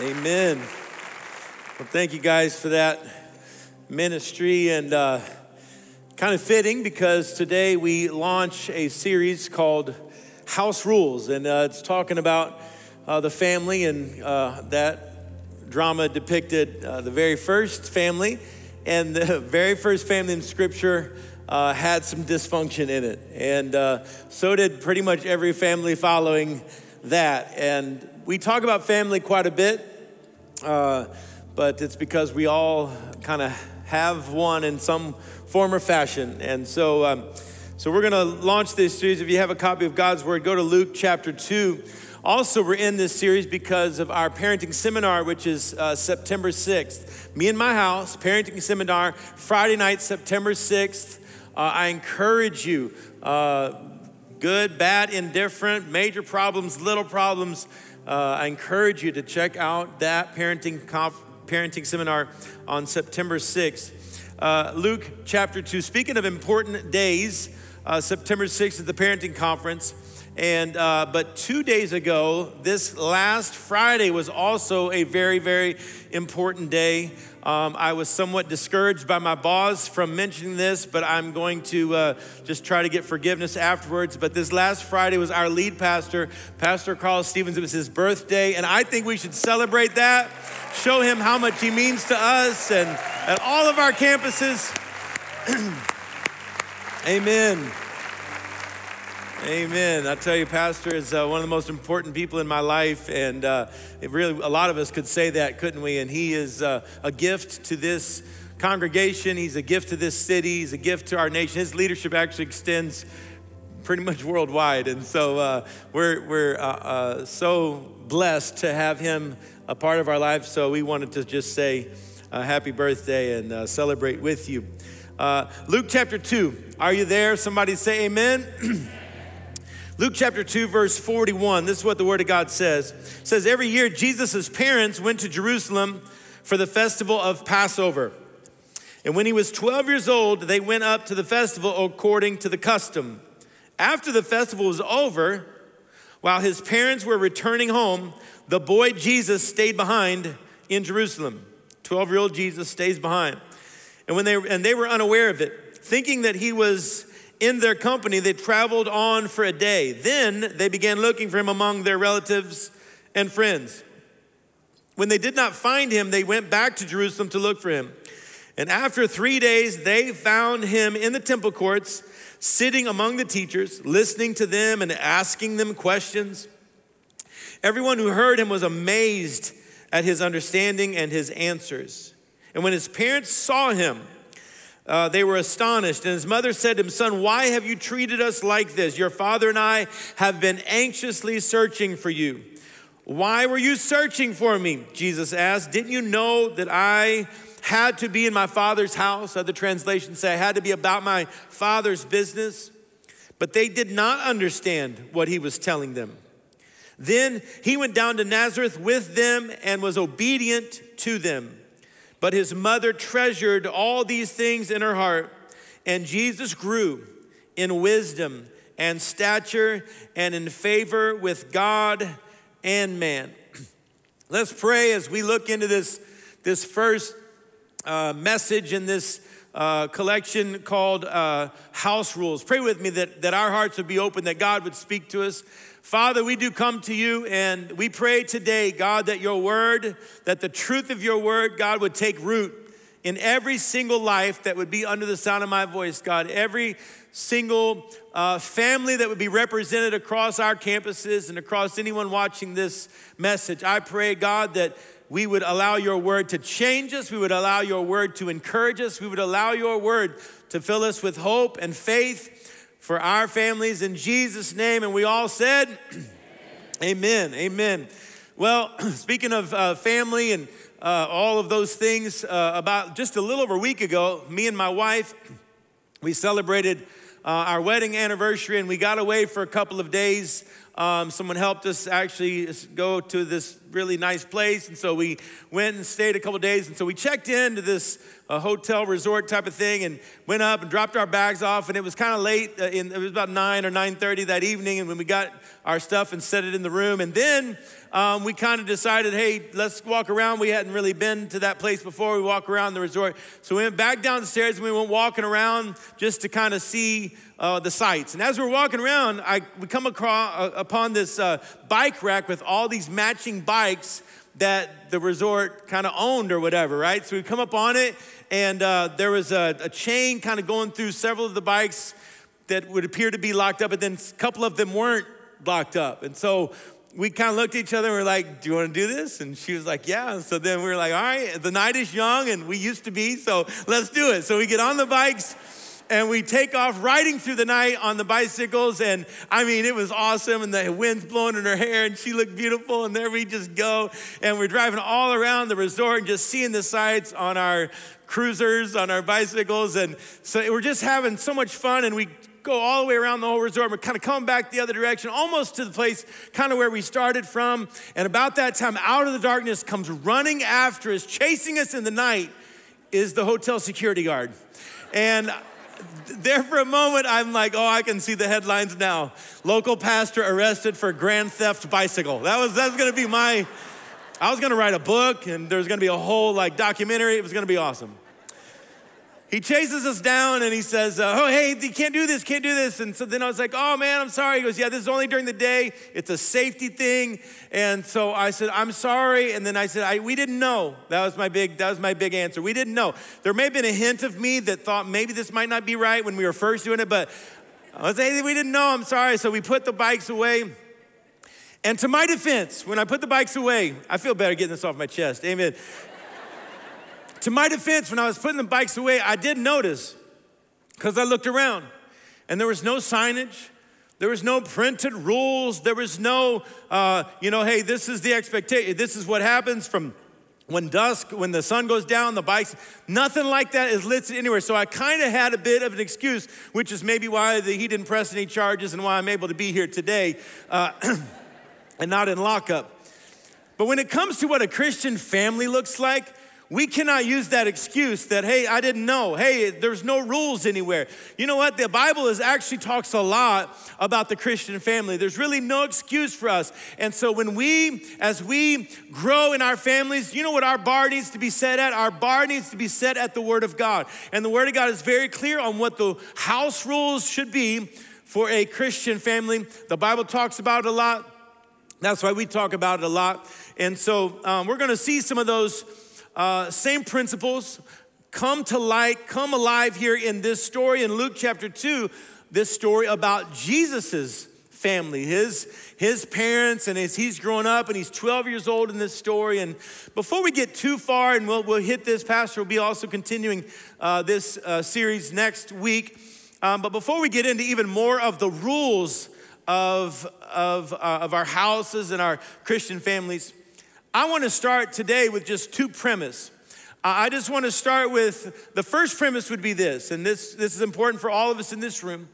Amen. Well, thank you guys for that ministry and uh, kind of fitting because today we launch a series called House Rules, and uh, it's talking about uh, the family and uh, that drama depicted uh, the very first family, and the very first family in Scripture. Uh, had some dysfunction in it. And so did pretty much every family following that. And we talk about family quite a bit uh, but it's because we all kind of have one in some form or fashion. And so, um, so we're going to launch this series. If you have a copy of God's Word, go to Luke chapter 2. Also, we're in this series because of our parenting seminar, which is uh, September 6th. Me and my house, parenting seminar, Friday night, September 6th. Uh, I encourage you, uh, good, bad, indifferent, major problems, little problems uh, I encourage you to check out that parenting, conf- parenting seminar on September 6th. Uh, Luke chapter 2, speaking of important days, uh, September 6th is the parenting conference. And uh, but two days ago, this last Friday was also a very, very important day. Um, I was somewhat discouraged by my boss from mentioning this, but I'm going to uh, just try to get forgiveness afterwards. But this last Friday was our lead pastor, Pastor Carl Stevens. It was his birthday, and I think we should celebrate that, show him how much he means to us and at all of our campuses. Amen. Amen. I tell you, Pastor is uh, one of the most important people in my life, and uh, really, a lot of us could say that, couldn't we? And he is uh, a gift to this congregation. He's a gift to this city. He's a gift to our nation. His leadership actually extends pretty much worldwide, and so uh, we're we're uh, uh, so blessed to have him a part of our life. So we wanted to just say a happy birthday and celebrate with you. Luke chapter two. Are you there? Somebody say Amen. Luke chapter 2, verse 41, this is what the Word of God says. It says, Every year Jesus' parents went to Jerusalem for the festival of Passover. And when he was 12 years old, they went up to the festival according to the custom. After the festival was over, while his parents were returning home, the boy Jesus stayed behind in Jerusalem. 12 year old Jesus stays behind. And, when they, and they were unaware of it, thinking that he was in their company, they traveled on for a day. Then they began looking for him among their relatives and friends. When they did not find him, they went back to Jerusalem to look for him. And after three days, they found him in the temple courts, sitting among the teachers, listening to them and asking them questions. Everyone who heard him was amazed at his understanding and his answers. And when his parents saw him, uh, they were astonished. And his mother said to him, Son, why have you treated us like this? Your father and I have been anxiously searching for you. Why were you searching for me? Jesus asked. Didn't you know that I had to be in my father's house? Other translations say I had to be about my father's business. But they did not understand what he was telling them. Then he went down to Nazareth with them and was obedient to them. But his mother treasured all these things in her heart, and Jesus grew in wisdom and stature and in favor with God and man. Let's pray as we look into this, this first uh, message in this uh, collection called uh, House Rules. Pray with me that, that our hearts would be open, that God would speak to us. Father, we do come to you and we pray today, God, that your word, that the truth of your word, God, would take root in every single life that would be under the sound of my voice, God. Every single uh, family that would be represented across our campuses and across anyone watching this message. I pray, God, that we would allow your word to change us. We would allow your word to encourage us. We would allow your word to fill us with hope and faith for our families in Jesus' name. And we all said, Amen. Amen. Amen. Well, speaking of uh, family and uh, all of those things, uh, about just a little over a week ago, me and my wife, we celebrated uh, our wedding anniversary and we got away for a couple of days. Um, someone helped us actually go to this really nice place. And so we went and stayed a couple days. And so we checked into this uh, hotel resort type of thing and went up and dropped our bags off. And it was kind of late. Uh, in, it was about 9 or 9.30 that evening. And when we got our stuff and set it in the room. And then um, we kind of decided, hey, let's walk around. We hadn't really been to that place before. We walk around the resort. So we went back downstairs and we went walking around just to kind of see uh, the sights. And as we're walking around, I, we come across, uh, upon this uh, bike rack with all these matching bikes that the resort kind of owned or whatever, right? So we come up on it, and uh, there was a, a chain kind of going through several of the bikes that would appear to be locked up, but then a couple of them weren't locked up. And so we kind of looked at each other and we are like, Do you want to do this? And she was like, Yeah. So then we were like, All right, the night is young and we used to be, so let's do it. So we get on the bikes and we take off riding through the night on the bicycles. And I mean, it was awesome. And the wind's blowing in her hair, and she looked beautiful. And there we just go. And we're driving all around the resort and just seeing the sights on our cruisers, on our bicycles. And so we're just having so much fun. And we go all the way around the whole resort. We're kind of coming back the other direction, almost to the place kind of where we started from. And about that time, out of the darkness comes running after us, chasing us in the night, is the hotel security guard. And there for a moment, I'm like, oh, I can see the headlines now. Local pastor arrested for grand theft bicycle. That was that's gonna be my. I was gonna write a book, and there's gonna be a whole like documentary. It was gonna be awesome he chases us down and he says, uh, Oh, hey, you can't do this, can't do this. And so then I was like, Oh, man, I'm sorry. He goes, Yeah, this is only during the day. It's a safety thing. And so I said, I'm sorry. And then I said, I, We didn't know. That was my big, that was my big answer. We didn't know. There may have been a hint of me that thought maybe this might not be right when we were first doing it, but I was like, We didn't know. I'm sorry. So we put the bikes away. And to my defense, when I put the bikes away, I feel better getting this off my chest. Amen. To my defense, when I was putting the bikes away, I did notice because I looked around and there was no signage. There was no printed rules. There was no, uh, you know, hey, this is the expectation. This is what happens from when dusk, when the sun goes down, the bikes, nothing like that is listed anywhere. So I kind of had a bit of an excuse, which is maybe why the, he didn't press any charges and why I'm able to be here today uh, and not in lockup. But when it comes to what a Christian family looks like, we cannot use that excuse that, hey, I didn't know. Hey, there's no rules anywhere. You know what? The Bible is actually talks a lot about the Christian family. There's really no excuse for us. And so when we, as we grow in our families, you know what our bar needs to be set at? Our bar needs to be set at the Word of God. And the Word of God is very clear on what the house rules should be for a Christian family. The Bible talks about it a lot. That's why we talk about it a lot. And so um, we're going to see some of those uh, same principles come to light, come alive here in this story in Luke chapter 2, this story about Jesus's family, his, his parents, and as he's grown up and he's 12 years old in this story. And before we get too far, and we'll, we'll hit this, Pastor will be also continuing uh, this uh, series next week. Um, but before we get into even more of the rules of, of, uh, of our houses and our Christian families, I want to start today with just two premise. I just want to start with the first premise would be this, and this, this is important for all of us in this room.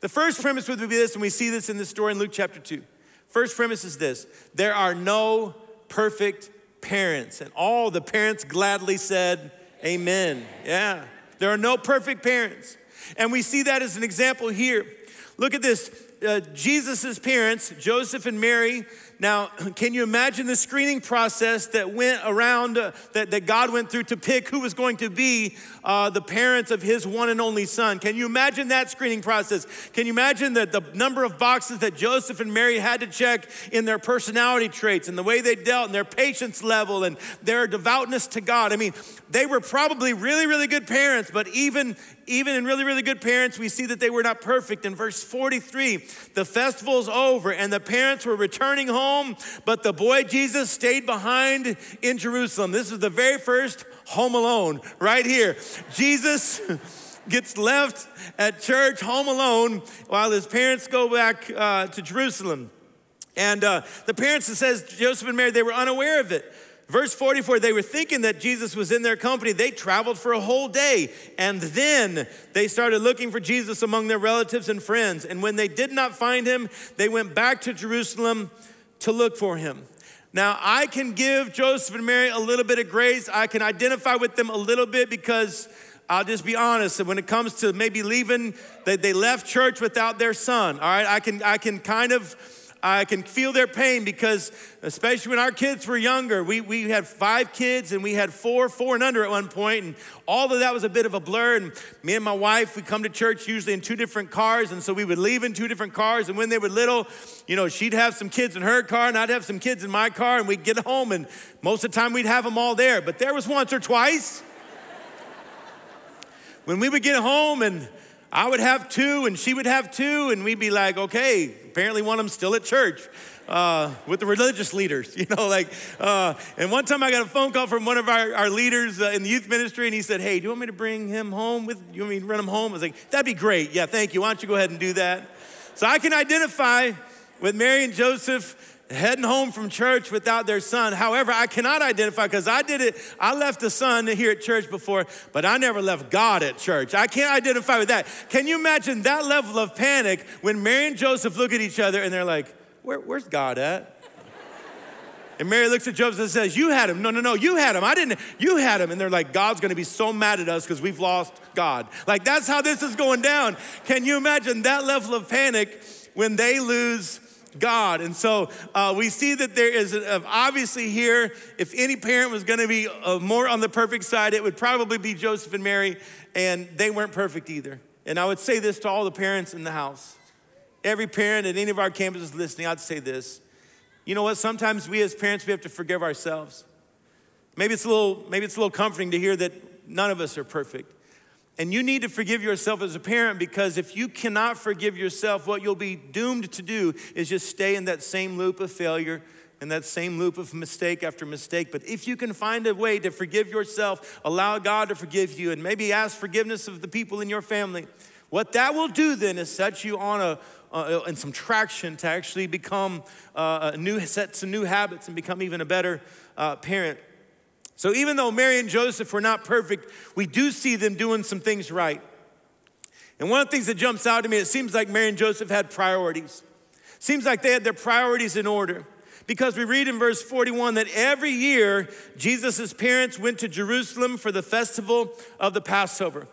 The first premise would be this, and we see this in the story in Luke chapter 2. First premise is this there are no perfect parents. And all the parents gladly said, Amen. Yeah, there are no perfect parents. And we see that as an example here. Look at this. Uh, Jesus' parents, Joseph and Mary, now, can you imagine the screening process that went around, uh, that, that God went through to pick who was going to be uh, the parents of his one and only son? Can you imagine that screening process? Can you imagine that the number of boxes that Joseph and Mary had to check in their personality traits and the way they dealt and their patience level and their devoutness to God? I mean, they were probably really, really good parents, but even even in really, really good parents, we see that they were not perfect. In verse 43, the festival's over and the parents were returning home, but the boy Jesus stayed behind in Jerusalem. This is the very first home alone right here. Jesus gets left at church home alone while his parents go back uh, to Jerusalem. And uh, the parents, it says Joseph and Mary, they were unaware of it. Verse 44, they were thinking that Jesus was in their company. They traveled for a whole day. And then they started looking for Jesus among their relatives and friends. And when they did not find him, they went back to Jerusalem to look for him. Now, I can give Joseph and Mary a little bit of grace. I can identify with them a little bit because I'll just be honest. When it comes to maybe leaving, they, they left church without their son. All right, I can, I can kind of I can feel their pain because, especially when our kids were younger, we, we had five kids and we had four, four and under at one point, and all of that was a bit of a blur. And me and my wife, we come to church usually in two different cars, and so we would leave in two different cars. And when they were little, you know, she'd have some kids in her car, and I'd have some kids in my car, and we'd get home, and most of the time we'd have them all there. But there was once or twice when we would get home and I would have two and she would have two, and we'd be like, okay, apparently one of them's still at church. Uh, with the religious leaders, you know, like, uh, and one time I got a phone call from one of our, our leaders uh, in the youth ministry, and he said, Hey, do you want me to bring him home with you? Want me to run him home? I was like, That'd be great. Yeah, thank you. Why don't you go ahead and do that? So I can identify with Mary and Joseph heading home from church without their son. However, I cannot identify because I did it. I left the son here at church before, but I never left God at church. I can't identify with that. Can you imagine that level of panic when Mary and Joseph look at each other and they're like, Where, Where's God at? And Mary looks at Joseph and says, You had him. No, no, no, you had him. I didn't. You had him. And they're like, God's going to be so mad at us because we've lost God. Like, that's how this is going down. Can you imagine that level of panic when they lose God. And so uh, we see that there is a, obviously here, if any parent was going to be uh, more on the perfect side, it would probably be Joseph and Mary, and they weren't perfect either. And I would say this to all the parents in the house. Every parent at any of our campuses listening, I'd say this. You know what? Sometimes we as parents, we have to forgive ourselves. Maybe it's a little, maybe it's a little comforting to hear that none of us are perfect. And you need to forgive yourself as a parent because if you cannot forgive yourself, what you'll be doomed to do is just stay in that same loop of failure and that same loop of mistake after mistake. But if you can find a way to forgive yourself, allow God to forgive you, and maybe ask forgiveness of the people in your family, what that will do then is set you on a uh, and some traction to actually become uh, a new set some new habits and become even a better uh, parent. So even though Mary and Joseph were not perfect, we do see them doing some things right. And one of the things that jumps out to me, it seems like Mary and Joseph had priorities. Seems like they had their priorities in order. Because we read in verse 41 that every year Jesus' parents went to Jerusalem for the festival of the Passover.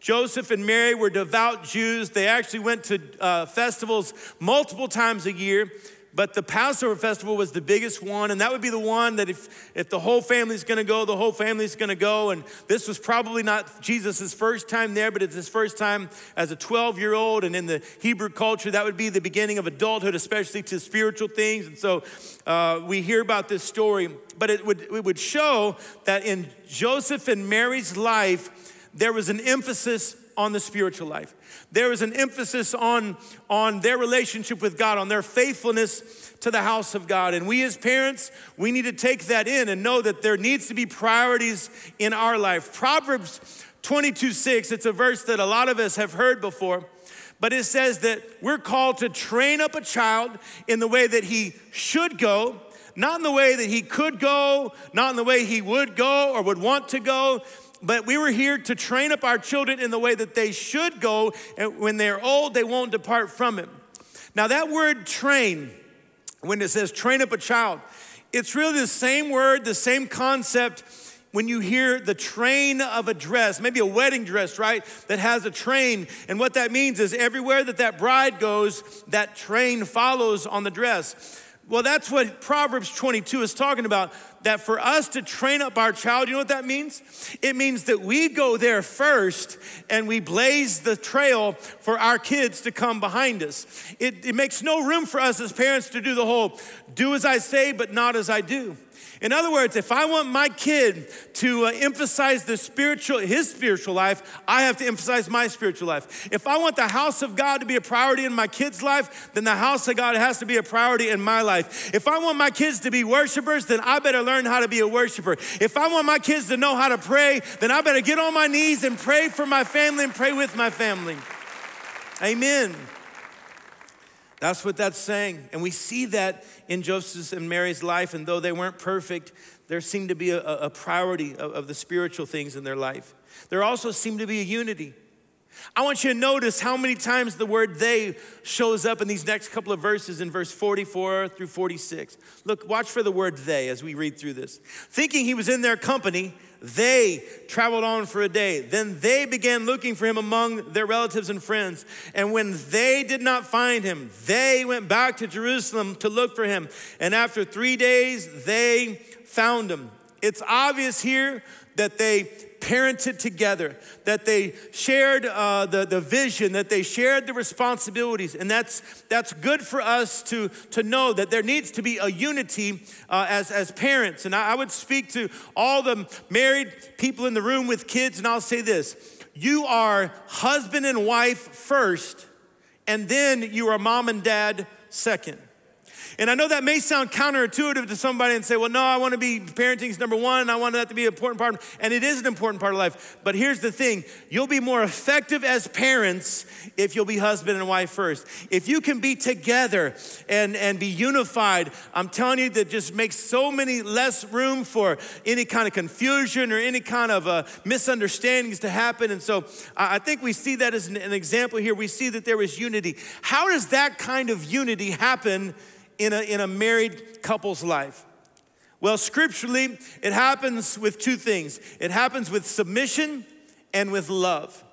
Joseph and Mary were devout Jews. They actually went to uh, festivals multiple times a year. But the Passover festival was the biggest one, and that would be the one that if, if the whole family's gonna go, the whole family's gonna go. And this was probably not Jesus' first time there, but it's his first time as a 12 year old. And in the Hebrew culture, that would be the beginning of adulthood, especially to spiritual things. And so uh, we hear about this story, but it would, it would show that in Joseph and Mary's life, there was an emphasis on the spiritual life. There is an emphasis on, on their relationship with God, on their faithfulness to the house of God. And we as parents, we need to take that in and know that there needs to be priorities in our life. Proverbs 22 6, it's a verse that a lot of us have heard before. But it says that we're called to train up a child in the way that he should go, not in the way that he could go, not in the way he would go or would want to go, but we were here to train up our children in the way that they should go, and when they're old, they won't depart from it. Now, that word train, when it says train up a child, it's really the same word, the same concept when you hear the train of a dress, maybe a wedding dress, right, that has a train. And what that means is everywhere that that bride goes, that train follows on the dress. Well, that's what Proverbs 22 is talking about. That for us to train up our child, you know what that means? It means that we go there first and we blaze the trail for our kids to come behind us. It, it makes no room for us as parents to do the whole do as I say, but not as I do. In other words, if I want my kid to uh, emphasize the spiritual, his spiritual life, I have to emphasize my spiritual life. If I want the house of God to be a priority in my kid's life, then the house of God has to be a priority in my life. If I want my kids to be worshipers, then I better learn how to be a worshiper. If I want my kids to know how to pray, then I better get on my knees and pray for my family and pray with my family. Amen. That's what that's saying. And we see that in Joseph's and Mary's life. And though they weren't perfect, there seemed to be a, a priority of, of the spiritual things in their life. There also seemed to be a unity. I want you to notice how many times the word they shows up in these next couple of verses in verse 44 through 46. Look, watch for the word they as we read through this. Thinking he was in their company, they traveled on for a day. Then they began looking for him among their relatives and friends. And when they did not find him, they went back to Jerusalem to look for him. And after three days, they found him. It's obvious here that they parented together, that they shared uh, the, the vision, that they shared the responsibilities. And that's, that's good for us to, to know that there needs to be a unity uh, as, as parents. And I, I would speak to all the married people in the room with kids, and I'll say this you are husband and wife first, and then you are mom and dad second. And I know that may sound counterintuitive to somebody and say, well, no, I want to be parenting is number one. I want that to be an important part. And it is an important part of life. But here's the thing you'll be more effective as parents if you'll be husband and wife first. If you can be together and, and be unified, I'm telling you, that just makes so many less room for any kind of confusion or any kind of uh, misunderstandings to happen. And so I think we see that as an, an example here. We see that there is unity. How does that kind of unity happen? In a, in a married couple's life? Well, scripturally, it happens with two things it happens with submission and with love.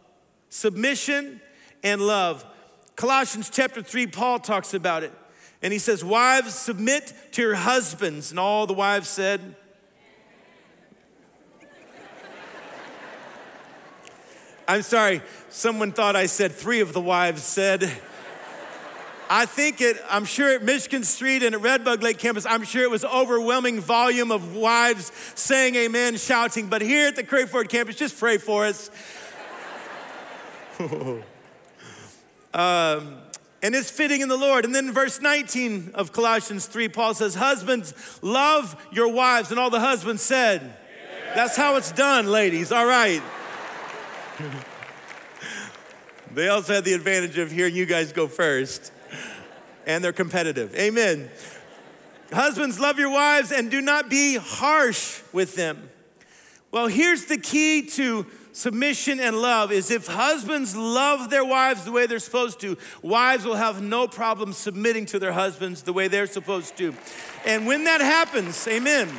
Submission and love. Colossians chapter 3, Paul talks about it. And he says, Wives, submit to your husbands. And all the wives said, I'm sorry, someone thought I said three of the wives said. I think it, I'm sure at Michigan Street and at Redbug Lake campus, I'm sure it was overwhelming volume of wives saying amen, shouting. But here at the Crayford campus, just pray for us. um, and it's fitting in the Lord. And then verse 19 of Colossians 3, Paul says, Husbands, love your wives. And all the husbands said, That's how it's done, ladies. All right. they also had the advantage of hearing you guys go first and they're competitive. Amen. Husbands, love your wives and do not be harsh with them. Well, here's the key to submission and love is if husbands love their wives the way they're supposed to, wives will have no problem submitting to their husbands the way they're supposed to. And when that happens, amen.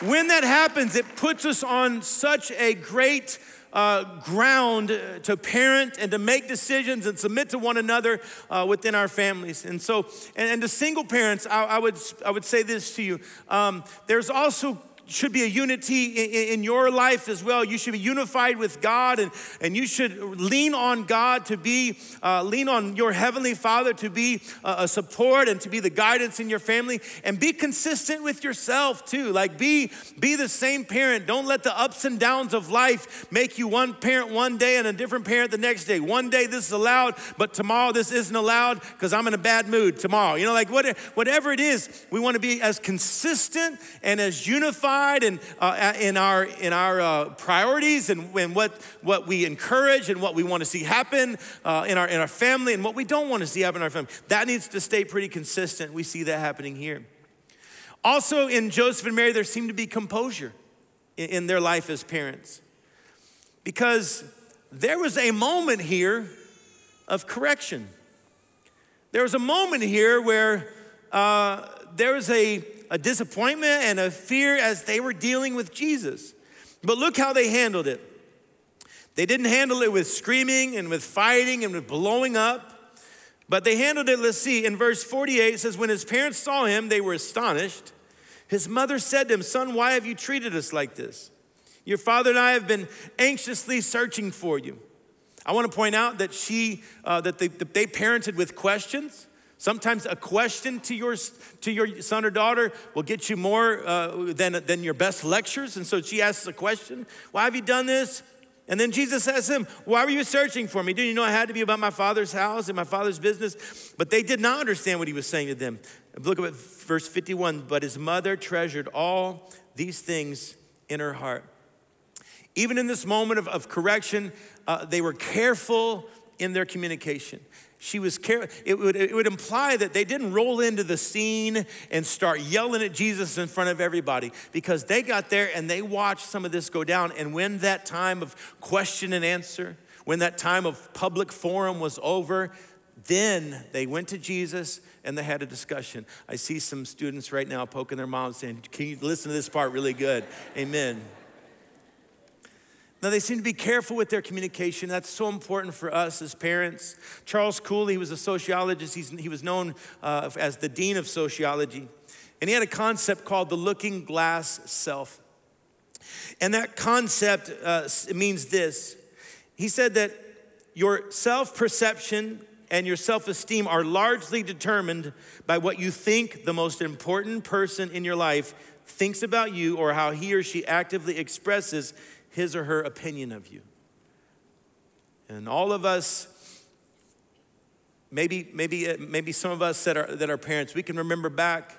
When that happens, it puts us on such a great uh, ground to parent and to make decisions and submit to one another uh, within our families. And so, and, and to single parents, I, I, would, I would say this to you. Um, there's also should be a unity in, your life as well. You should be unified with God and, and you should lean on God to be, uh, lean on your Heavenly Father to be a, a, support and to be the guidance in your family and be consistent with yourself too. Like be, be the same parent. Don't let the ups and downs of life make you one parent one day and a different parent the next day. One day this is allowed, but tomorrow this isn't allowed because I'm in a bad mood tomorrow. You know, like what, whatever it is, we want to be as consistent and as unified and uh, in our in our uh, priorities and, and what what we encourage and what we want to see happen uh, in our in our family and what we don't want to see happen in our family. That needs to stay pretty consistent. We see that happening here. Also, in Joseph and Mary, there seemed to be composure in, in their life as parents because there was a moment here of correction. There was a moment here where uh, there was a a disappointment and a fear as they were dealing with Jesus. But look how they handled it. They didn't handle it with screaming and with fighting and with blowing up, but they handled it, let's see, in verse 48 it says, When his parents saw him, they were astonished. His mother said to him, Son, why have you treated us like this? Your father and I have been anxiously searching for you. I want to point out that she, uh, that they, that they parented with questions. Sometimes a question to your, to your son or daughter will get you more uh, than, than your best lectures. And so she asks a question Why have you done this? And then Jesus asks him, Why were you searching for me? Didn't you know I had to be about my father's house and my father's business? But they did not understand what he was saying to them. Look at verse 51. But his mother treasured all these things in her heart. Even in this moment of, of correction, uh, they were careful in their communication. She was care- it would, it would imply that they didn't roll into the scene and start yelling at Jesus in front of everybody because they got there and they watched some of this go down. And when that time of question and answer, when that time of public forum was over, then they went to Jesus and they had a discussion. I see some students right now poking their moms saying, Can you listen to this part really good? Amen. Now, they seem to be careful with their communication. That's so important for us as parents. Charles Cooley he was a sociologist, He's, he was known uh, as the dean of sociology. And he had a concept called the looking glass self. And that concept uh, means this he said that your self perception and your self esteem are largely determined by what you think the most important person in your life thinks about you or how he or she actively expresses his or her opinion of you. And all of us, maybe, maybe, uh, maybe some of us that are, that are parents, we can remember back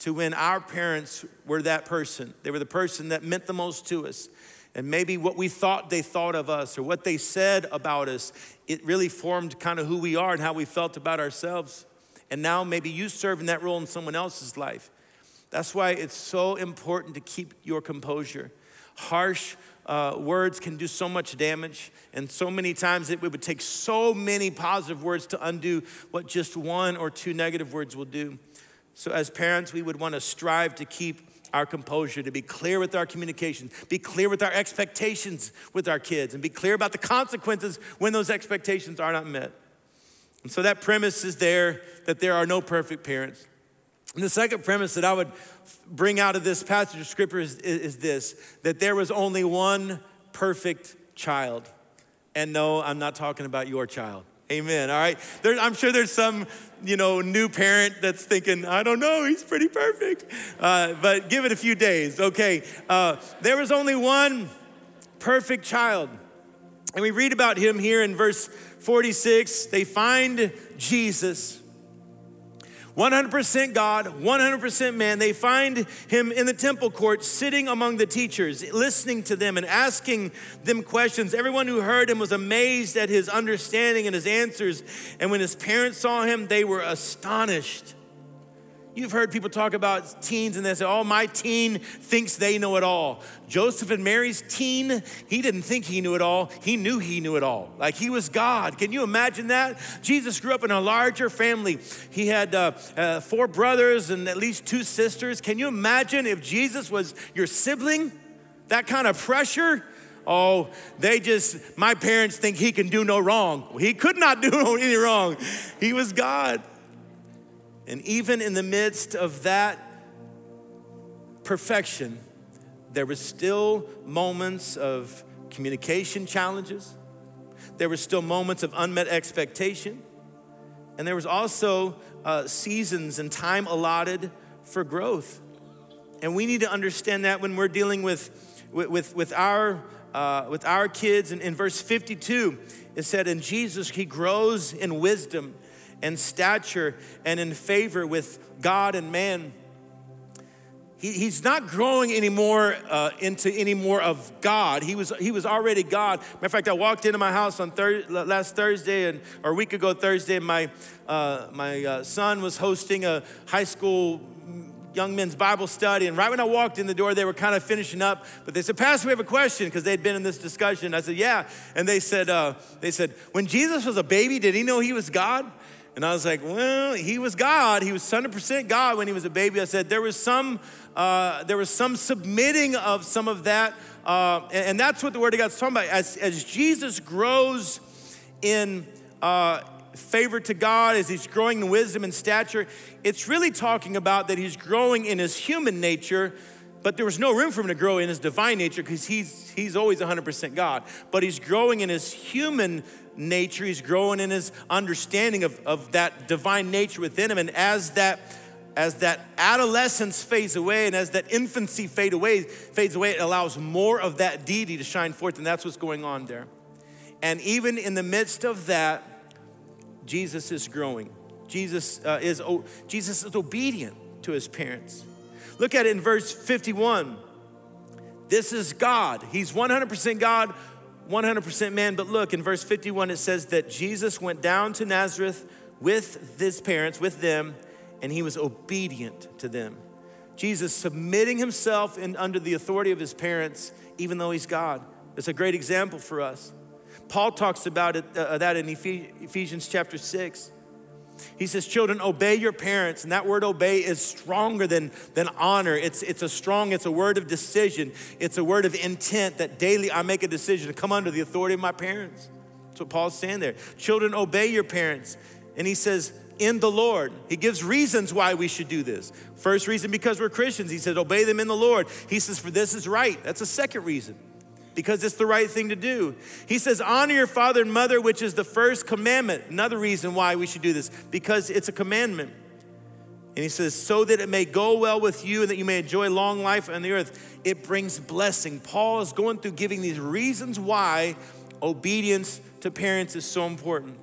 to when our parents were that person. They were the person that meant the most to us. And maybe what we thought they thought of us or what they said about us, it really formed kind of who we are and how we felt about ourselves. And now maybe you serve in that role in someone else's life. That's why it's so important to keep your composure. Harsh uh, words can do so much damage, and so many times it would take so many positive words to undo what just one or two negative words will do. So, as parents, we would want to strive to keep our composure, to be clear with our communication, be clear with our expectations with our kids, and be clear about the consequences when those expectations are not met. And so that premise is there that there are no perfect parents. And the second premise that I would bring out of this passage of scripture is, is, this that there was only one perfect child. And no, I'm not talking about your child. Amen. All right. There, I'm sure there's some, you know, new parent that's thinking, I don't know, he's pretty perfect. Uh, but give it a few days. Okay. Uh, there was only one perfect child. And we read about him here in verse 46. They find Jesus 100% God, 100% man. They find him in the temple court, sitting among the teachers, listening to them and asking them questions. Everyone who heard him was amazed at his understanding and his answers. And when his parents saw him, they were astonished. You've heard people talk about teens and they say, oh, my teen thinks they know it all. Joseph and Mary's teen, he didn't think he knew it all. He knew he knew it all. Like he was God. Can you imagine that? Jesus grew up in a larger family. He had uh, uh, four brothers and at least two sisters. Can you imagine if Jesus was your sibling? That kind of pressure? Oh, they just, my parents think he can do no wrong. He could not do any wrong. He was God. And even in the midst of that perfection, there were still moments of communication challenges. There were still moments of unmet expectation. And there was also uh, seasons and time allotted for growth. And we need to understand that when we're dealing with, with, with, our, uh, with our kids. And in verse 52, it said, In Jesus, he grows in wisdom and stature and in favor with God and man. He, he's not growing anymore uh, into any more of God. He was, he was already God. Matter of fact, I walked into my house on thir- last Thursday, and, or a week ago Thursday, my, uh, my uh, son was hosting a high school young men's Bible study. And right when I walked in the door, they were kind of finishing up. But they said, Pastor, we have a question because they'd been in this discussion. I said, Yeah. And they said, uh, they said, when Jesus was a baby, did he know he was God? And I was like, well, he was God. He was 100% God when he was a baby. I said there was some, uh, there was some submitting of some of that, uh, and, and, that's what the Word of God's talking about. As, as Jesus grows in uh, favor to God, as he's growing in wisdom and stature, it's really talking about that he's growing in his human nature. But there was no room for him to grow in his divine nature because he's, he's always 100% God. But he's growing in his human nature. He's growing in his understanding of, of that divine nature within him. And as that as that adolescence fades away and as that infancy fade away, fades away, it allows more of that deity to shine forth, and that's what's going on there. And even in the midst of that, Jesus is growing. Jesus, uh, is, Jesus is obedient to his parents. Look at it in verse 51. This is God. He's 100% God, 100% man. But look, in verse 51, it says that Jesus went down to Nazareth with his parents, with them, and he was obedient to them. Jesus submitting himself in, under the authority of his parents, even though he's God. It's a great example for us. Paul talks about it, uh, that in Ephesians chapter 6. He says, Children, obey your parents. And that word obey is stronger than, than honor. It's, it's a strong, it's a word of decision. It's a word of intent that daily I make a decision to come under the authority of my parents. That's what Paul's saying there. Children, obey your parents. And he says, in the Lord. He gives reasons why we should do this. First reason, because we're Christians. He said, obey them in the Lord. He says, for this is right. That's a second reason because it's the right thing to do. He says, Honor your father and mother, which is the first commandment. Another reason why we should do this, because it's a commandment. And he says, So that it may go well with you and that you may enjoy long life on the earth. It brings blessing. Paul is going through giving these reasons why obedience to parents is so important.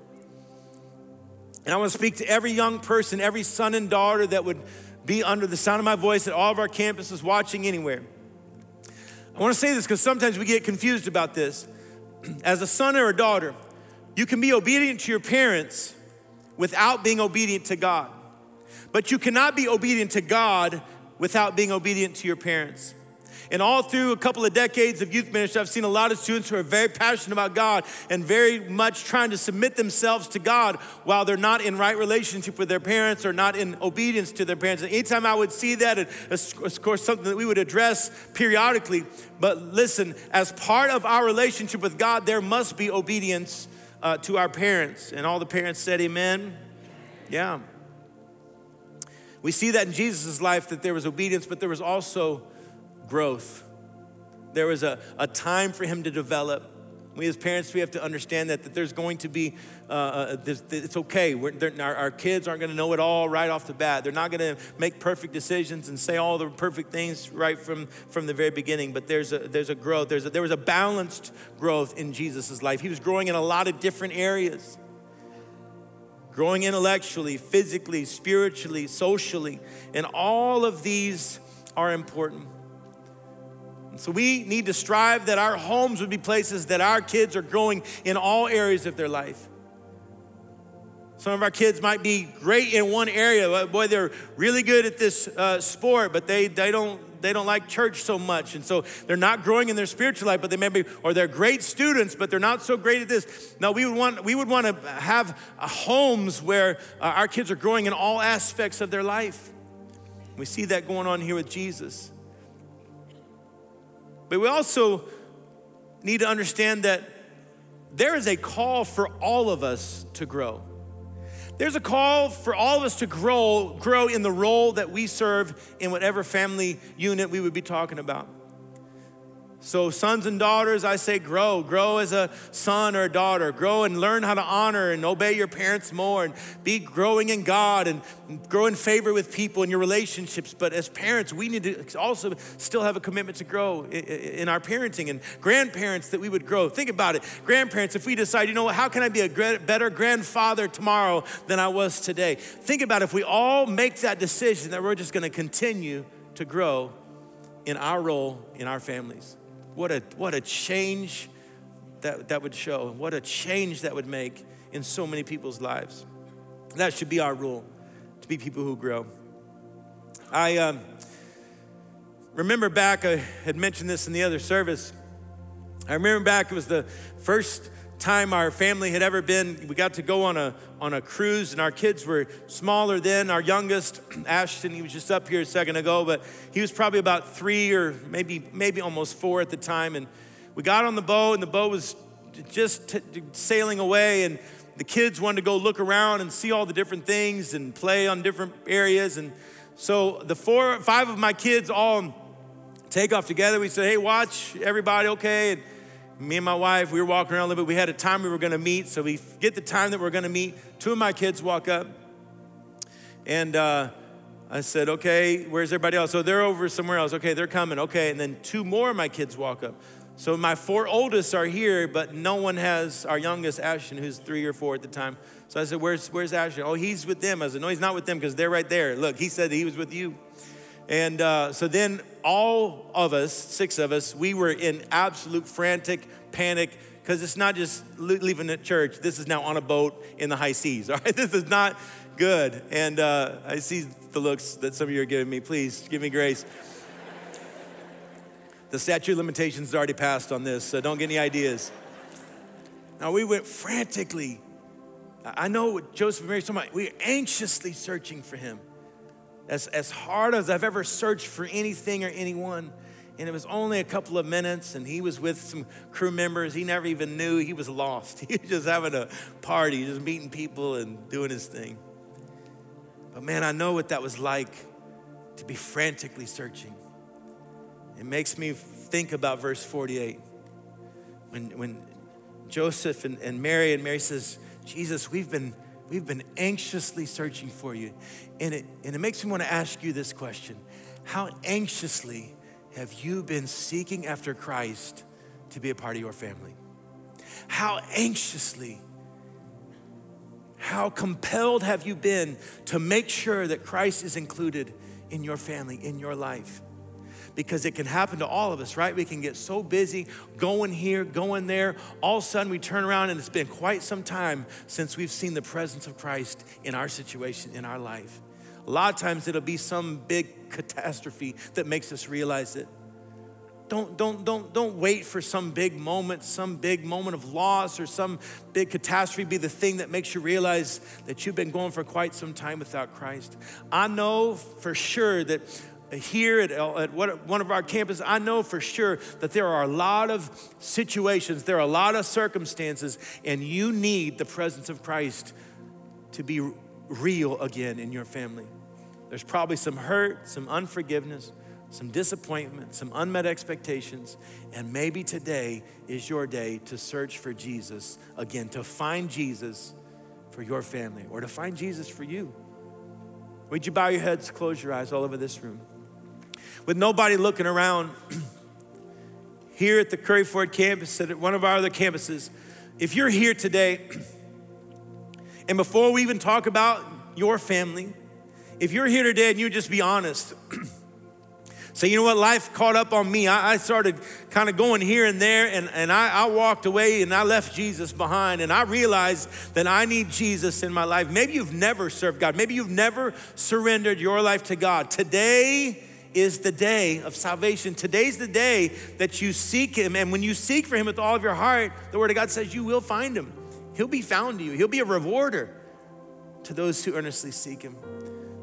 And I want to speak to every young person, every son and daughter that would be under the sound of my voice at all of our campuses watching anywhere. I want to say this because sometimes we get confused about this. As a son or a daughter, you can be obedient to your parents without being obedient to God. But you cannot be obedient to God without being obedient to your parents. And all through a couple of decades of youth ministry, I've seen a lot of students who are very passionate about God and very much trying to submit themselves to God while they're not in right relationship with their parents or not in obedience to their parents. And anytime I would see that, and of course, something that we would address periodically. But listen, as part of our relationship with God, there must be obedience uh, to our parents. And all the parents said, Amen. Yeah. We see that in Jesus' life that there was obedience, but there was also growth. There was a, a time for him to develop. We as parents, we have to understand that, that there's going to be, uh, uh it's okay. Our, our, kids aren't going to know it all right off the bat. They're not going to make perfect decisions and say all the perfect things right from, from the very beginning. But there's a, there's a growth. There's a, there was a balanced growth in Jesus' life. He was growing in a lot of different areas growing intellectually, physically, spiritually, socially. And all of these are important. So we need to strive that our homes would be places that our kids are growing in all areas of their life. Some of our kids might be great in one area. Boy, they're really good at this uh, sport, but they, they don't they don't like church so much, and so they're not growing in their spiritual life. But they may be, or they're great students, but they're not so great at this. now we would want we would want to have uh, homes where uh, our kids are growing in all aspects of their life. We see that going on here with Jesus. But we also need to understand that there is a call for all of us to grow. There's a call for all of us to grow, grow in the role that we serve in whatever family unit we would be talking about. So, sons and daughters, I say grow. Grow as a son or a daughter. Grow and learn how to honor and obey your parents more and be growing in God and grow in favor with people in your relationships. But as parents, we need to also still have a commitment to grow in our parenting and grandparents that we would grow. Think about it. Grandparents, if we decide, you know how can I be a better grandfather tomorrow than I was today? Think about if we all make that decision that we're just going to continue to grow in our role in our families. What a, what a change that, that would show. What a change that would make in so many people's lives. That should be our rule to be people who grow. I um, remember back, I had mentioned this in the other service. I remember back, it was the first time our family had ever been. We got to go on a, on a cruise, and our kids were smaller then. Our youngest, Ashton, he was just up here a second ago, but he was probably about three or maybe, maybe almost four at the time. And we got on the boat, and the boat was just t- sailing away, and the kids wanted to go look around and see all the different things and play on different areas. And so the four, five of my kids all take off together. We said, hey, watch everybody, okay? And me and my wife, we were walking around a little bit. We had a time we were going to meet. So we get the time that we're going to meet. Two of my kids walk up. And uh, I said, okay, where's everybody else? So they're over somewhere else. Okay, they're coming. Okay. And then two more of my kids walk up. So my four oldest are here, but no one has our youngest, Ashton, who's three or four at the time. So I said, where's, where's Ashton? Oh, he's with them. I said, no, he's not with them because they're right there. Look, he said he was with you. And uh, so then all of us, six of us, we were in absolute frantic panic because it's not just leaving the church. This is now on a boat in the high seas. All right, this is not good. And uh, I see the looks that some of you are giving me. Please give me grace. The statute of limitations is already passed on this, so don't get any ideas. Now we went frantically. I know what Joseph and Mary talking about. We are anxiously searching for him. As, as hard as I've ever searched for anything or anyone. And it was only a couple of minutes, and he was with some crew members. He never even knew he was lost. He was just having a party, just meeting people and doing his thing. But man, I know what that was like to be frantically searching. It makes me think about verse 48. When, when Joseph and, and Mary, and Mary says, Jesus, we've been, we've been anxiously searching for you. And it, and it makes me want to ask you this question How anxiously have you been seeking after Christ to be a part of your family? How anxiously, how compelled have you been to make sure that Christ is included in your family, in your life? Because it can happen to all of us, right? We can get so busy going here, going there. All of a sudden, we turn around and it's been quite some time since we've seen the presence of Christ in our situation, in our life. A lot of times, it'll be some big catastrophe that makes us realize it. Don't, don't, don't, don't wait for some big moment, some big moment of loss or some big catastrophe be the thing that makes you realize that you've been going for quite some time without Christ. I know for sure that here at, uh, at one of our campuses, I know for sure that there are a lot of situations, there are a lot of circumstances, and you need the presence of Christ to be real again in your family. There's probably some hurt, some unforgiveness, some disappointment, some unmet expectations, and maybe today is your day to search for Jesus again, to find Jesus for your family or to find Jesus for you. Would you bow your heads, close your eyes all over this room? With nobody looking around here at the Curry Ford campus, at one of our other campuses, if you're here today, and before we even talk about your family, if you're here today and you just be honest, say, you know what, life caught up on me. I, I started kind of going here and there, and, and I, I walked away and I left Jesus behind, and I realized that I need Jesus in my life. Maybe you've never served God, maybe you've never surrendered your life to God. Today, is the day of salvation. Today's the day that you seek Him. And when you seek for Him with all of your heart, the Word of God says you will find Him. He'll be found to you, He'll be a rewarder to those who earnestly seek Him.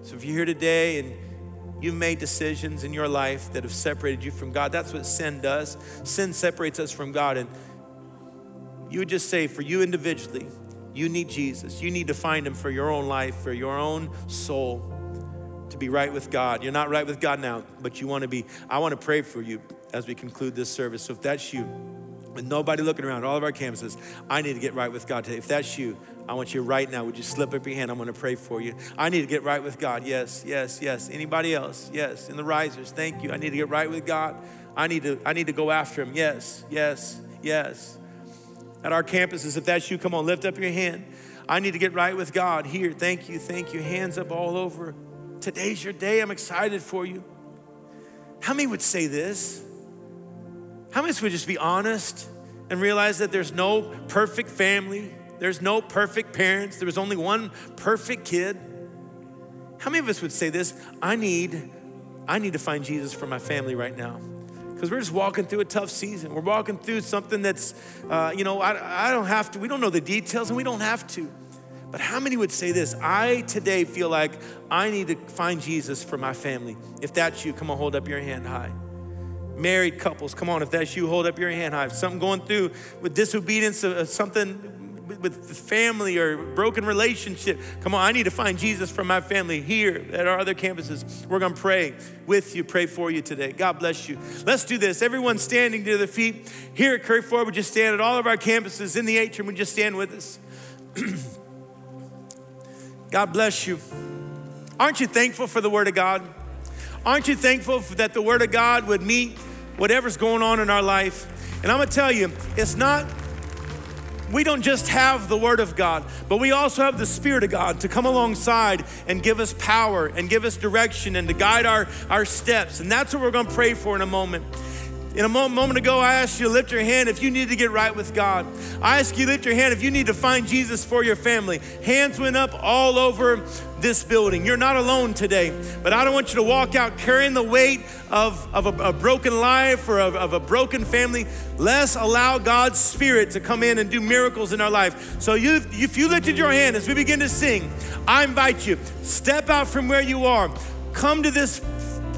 So if you're here today and you've made decisions in your life that have separated you from God, that's what sin does. Sin separates us from God. And you would just say, for you individually, you need Jesus. You need to find Him for your own life, for your own soul to be right with God. You're not right with God now, but you want to be. I want to pray for you as we conclude this service. So if that's you, with nobody looking around, all of our campuses, I need to get right with God today. If that's you, I want you right now. Would you slip up your hand? I'm going to pray for you. I need to get right with God. Yes, yes, yes. Anybody else? Yes. In the risers, thank you. I need to get right with God. I need to. I need to go after Him. Yes, yes, yes. At our campuses, if that's you, come on, lift up your hand. I need to get right with God. Here, thank you, thank you. Hands up all over. Today's your day. I'm excited for you. How many would say this? How many would just be honest and realize that there's no perfect family, there's no perfect parents, there was only one perfect kid? How many of us would say this? I need, I need to find Jesus for my family right now because we're just walking through a tough season. We're walking through something that's, uh, you know, I, I don't have to, we don't know the details and we don't have to. But how many would say this? I today feel like I need to find Jesus for my family. If that's you, come on, hold up your hand high. Married couples, come on, if that's you, hold up your hand high. If something going through with disobedience of something with family or broken relationship. Come on, I need to find Jesus for my family here at our other campuses. We're gonna pray with you, pray for you today. God bless you. Let's do this. Everyone standing to their feet here at Curry Ford, we just stand at all of our campuses in the atrium, we just stand with us. God bless you. Aren't you thankful for the Word of God? Aren't you thankful that the Word of God would meet whatever's going on in our life? And I'm gonna tell you, it's not, we don't just have the Word of God, but we also have the Spirit of God to come alongside and give us power and give us direction and to guide our, our steps. And that's what we're gonna pray for in a moment. In a moment ago, I asked you to lift your hand if you need to get right with God. I asked you to lift your hand if you need to find Jesus for your family. Hands went up all over this building. You're not alone today, but I don't want you to walk out carrying the weight of, of a, a broken life or of, of a broken family. Let's allow God's Spirit to come in and do miracles in our life. So you, if you lifted your hand as we begin to sing, I invite you, step out from where you are. Come to this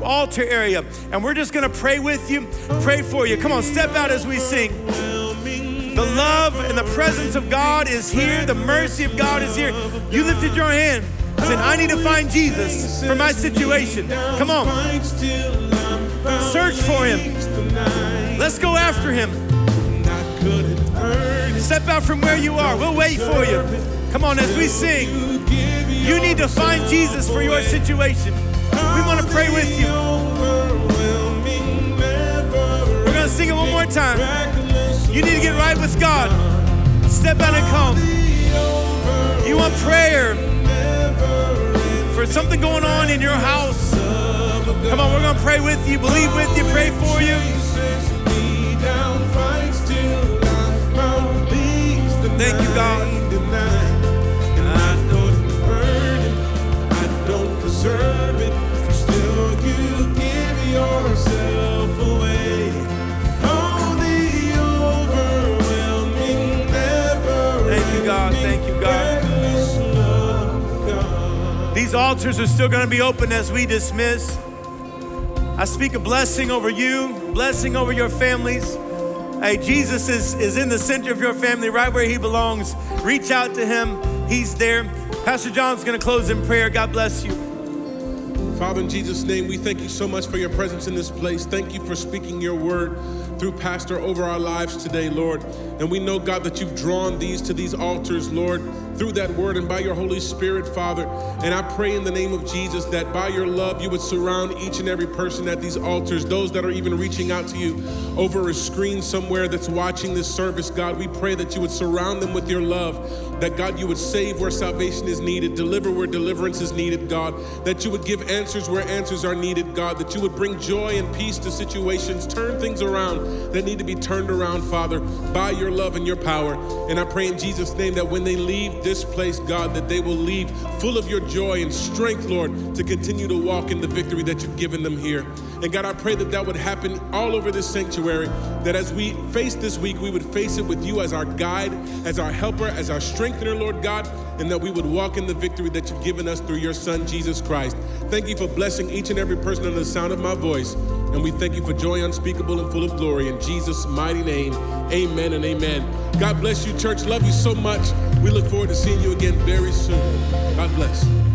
altar area, and we're just gonna pray with you, pray for you. Come on, step out as we sing. The love and the presence of God is here, the mercy of God is here. You lifted your hand, said, I need to find Jesus for my situation. Come on, search for him. Let's go after him. Step out from where you are, we'll wait for you. Come on, as we sing, you need to find Jesus for your situation. We want to pray with you. We're going to sing it one more time. You need to get right with God. Step out and come. You want prayer for something going on in your house. Come on, we're going to pray with you, believe with you, pray for you. Thank you, God. deserve it. These altars are still going to be open as we dismiss. I speak a blessing over you, blessing over your families. Hey, Jesus is, is in the center of your family, right where he belongs. Reach out to him, he's there. Pastor John's going to close in prayer. God bless you. Father, in Jesus' name, we thank you so much for your presence in this place. Thank you for speaking your word through Pastor over our lives today, Lord. And we know, God, that you've drawn these to these altars, Lord, through that word and by your Holy Spirit, Father. And I pray in the name of Jesus that by your love, you would surround each and every person at these altars, those that are even reaching out to you over a screen somewhere that's watching this service, God. We pray that you would surround them with your love that God, you would save where salvation is needed, deliver where deliverance is needed, God, that you would give answers where answers are needed, God, that you would bring joy and peace to situations, turn things around that need to be turned around, Father, by your love and your power. And I pray in Jesus' name that when they leave this place, God, that they will leave full of your joy and strength, Lord, to continue to walk in the victory that you've given them here. And God, I pray that that would happen all over this sanctuary, that as we face this week, we would face it with you as our guide, as our helper, as our strengthener, Lord God, and that we would walk in the victory that you've given us through your Son, Jesus Christ. Thank you for blessing each and every person under the sound of my voice. And we thank you for joy unspeakable and full of glory. In Jesus' mighty name, amen and amen. God bless you, church. Love you so much. We look forward to seeing you again very soon. God bless.